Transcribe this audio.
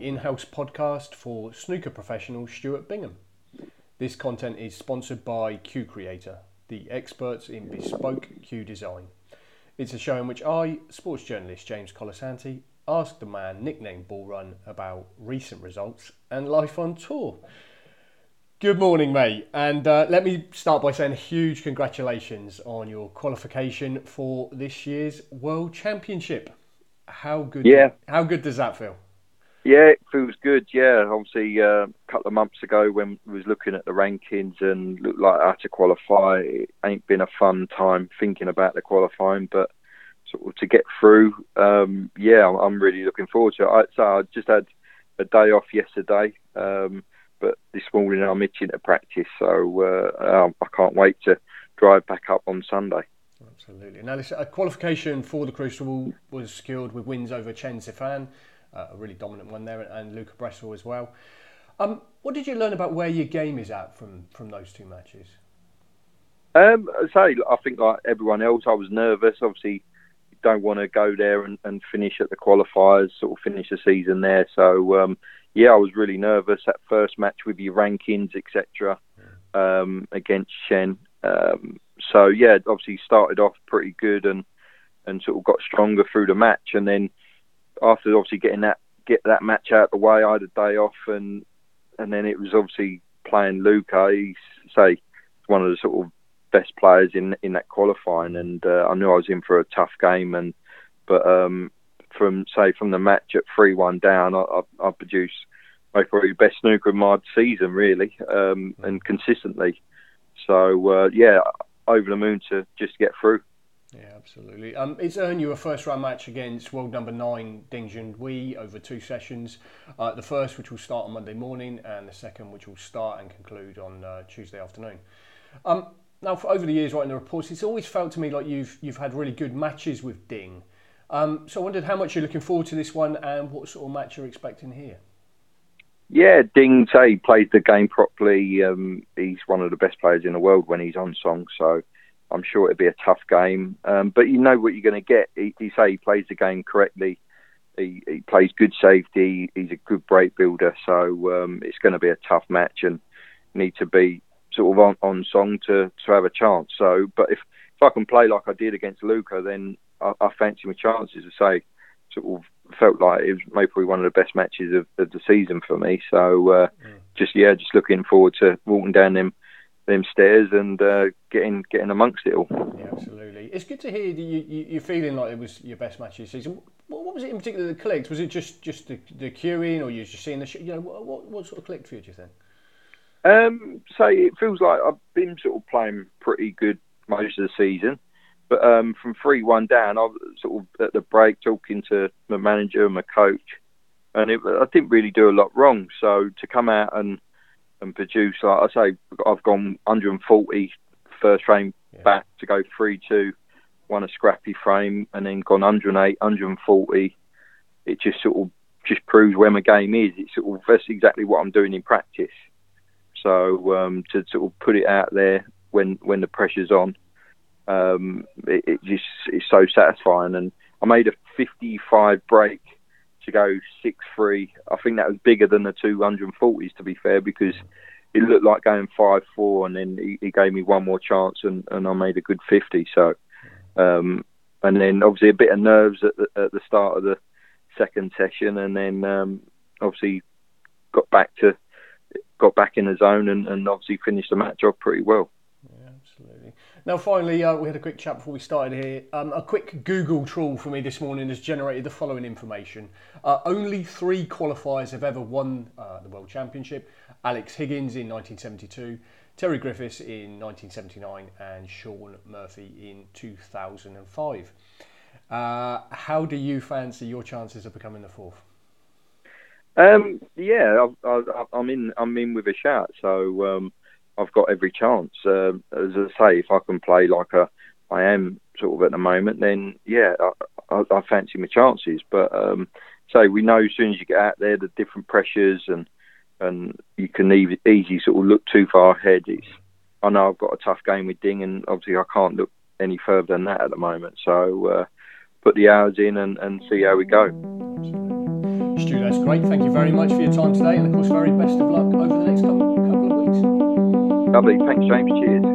in-house podcast for snooker professional Stuart Bingham. This content is sponsored by Cue Creator, the experts in bespoke cue design. It's a show in which I, sports journalist James Colasanti, ask the man nicknamed Ball Run about recent results and life on tour. Good morning, mate. And uh, let me start by saying huge congratulations on your qualification for this year's World Championship. How good? Yeah. How good does that feel? Yeah, it feels good. Yeah, obviously uh, a couple of months ago when we was looking at the rankings and looked like I had to qualify, it ain't been a fun time thinking about the qualifying, but sort of to get through, um, yeah, I'm really looking forward to it. I, so I just had a day off yesterday, um, but this morning I'm itching to practice, so uh, um, I can't wait to drive back up on Sunday. Absolutely. Now, this, a qualification for the Crucible was secured with wins over Chen Zifan uh, a really dominant one there, and Luca Brecel as well. Um, what did you learn about where your game is at from from those two matches? Um, I say, I think like everyone else, I was nervous. Obviously, you don't want to go there and, and finish at the qualifiers, sort of finish the season there. So um, yeah, I was really nervous that first match with your rankings, etc. Um, against Chen. Um, so yeah, obviously started off pretty good and and sort of got stronger through the match, and then after obviously getting that get that match out of the way, I had a day off, and and then it was obviously playing Luca. He's say one of the sort of best players in in that qualifying, and uh, I knew I was in for a tough game. And but um, from say from the match at three one down, I, I, I produced probably best snooker of my season, really, um, and consistently. So uh, yeah, over the moon to just get through. Yeah, absolutely. Um, it's earned you a first round match against world number nine Ding Junhui over two sessions. Uh, the first, which will start on Monday morning, and the second, which will start and conclude on uh, Tuesday afternoon. Um, now, for over the years, writing the reports, it's always felt to me like you've you've had really good matches with Ding. Um, so I wondered how much you're looking forward to this one, and what sort of match you're expecting here. Yeah, Ding say played the game properly. Um, he's one of the best players in the world when he's on song. So I'm sure it'll be a tough game, um, but you know what you're going to get. He, he say he plays the game correctly. He, he, plays good safety. He's a good break builder, so um, it's going to be a tough match and need to be sort of on, on song to, to have a chance. So, but if if I can play like I did against Luca, then I, I fancy my chances. To say, sort of felt like it was maybe one of the best matches of, of the season for me. So, uh, mm. just yeah, just looking forward to walking down them them stairs and uh, getting getting amongst it all. Yeah, absolutely. It's good to hear that you, you, are feeling like it was your best match of the season. What, what was it in particular that clicked? Was it just just the, the cueing, or you just seeing the sh- you know what, what, what sort of clicked for you? Do you think? Um, so it feels like I've been sort of playing pretty good most of the season, but um, from three one down, I was sort of at the break talking to my manager and my coach, and it, I didn't really do a lot wrong. So to come out and and produce. Like I say, I've gone 140 first frame yeah. back to go 3 2, won a scrappy frame, and then gone 108, 140. It just sort of just proves where my game is. It's sort of that's exactly what I'm doing in practice. So um, to sort of put it out there when when the pressure's on, um, it, it just it's so satisfying. And I made a 55 break to go six three. I think that was bigger than the two hundred and forties to be fair because it looked like going five four and then he, he, gave me one more chance and, and I made a good fifty. So um, and then obviously a bit of nerves at the, at the start of the second session and then um, obviously got back to got back in the zone and, and obviously finished the match off pretty well. Now, finally, uh, we had a quick chat before we started here. Um, a quick Google trawl for me this morning has generated the following information. Uh, only three qualifiers have ever won uh, the World Championship Alex Higgins in 1972, Terry Griffiths in 1979, and Shaun Murphy in 2005. Uh, how do you fancy your chances of becoming the fourth? Um, yeah, I, am in. I'm in with a shout. So um, I've got every chance. Uh, as I say, if I can play like a, I am sort of at the moment, then yeah, I, I, I fancy my chances. But um, so we know as soon as you get out there, the different pressures and and you can easy sort of look too far ahead. It's, I know I've got a tough game with Ding, and obviously I can't look any further than that at the moment. So uh, put the hours in and, and see how we go. Stu, that's great. Thank you very much for your time today, and of course, very best of luck over the next couple. Lovely. Thanks, James. Cheers.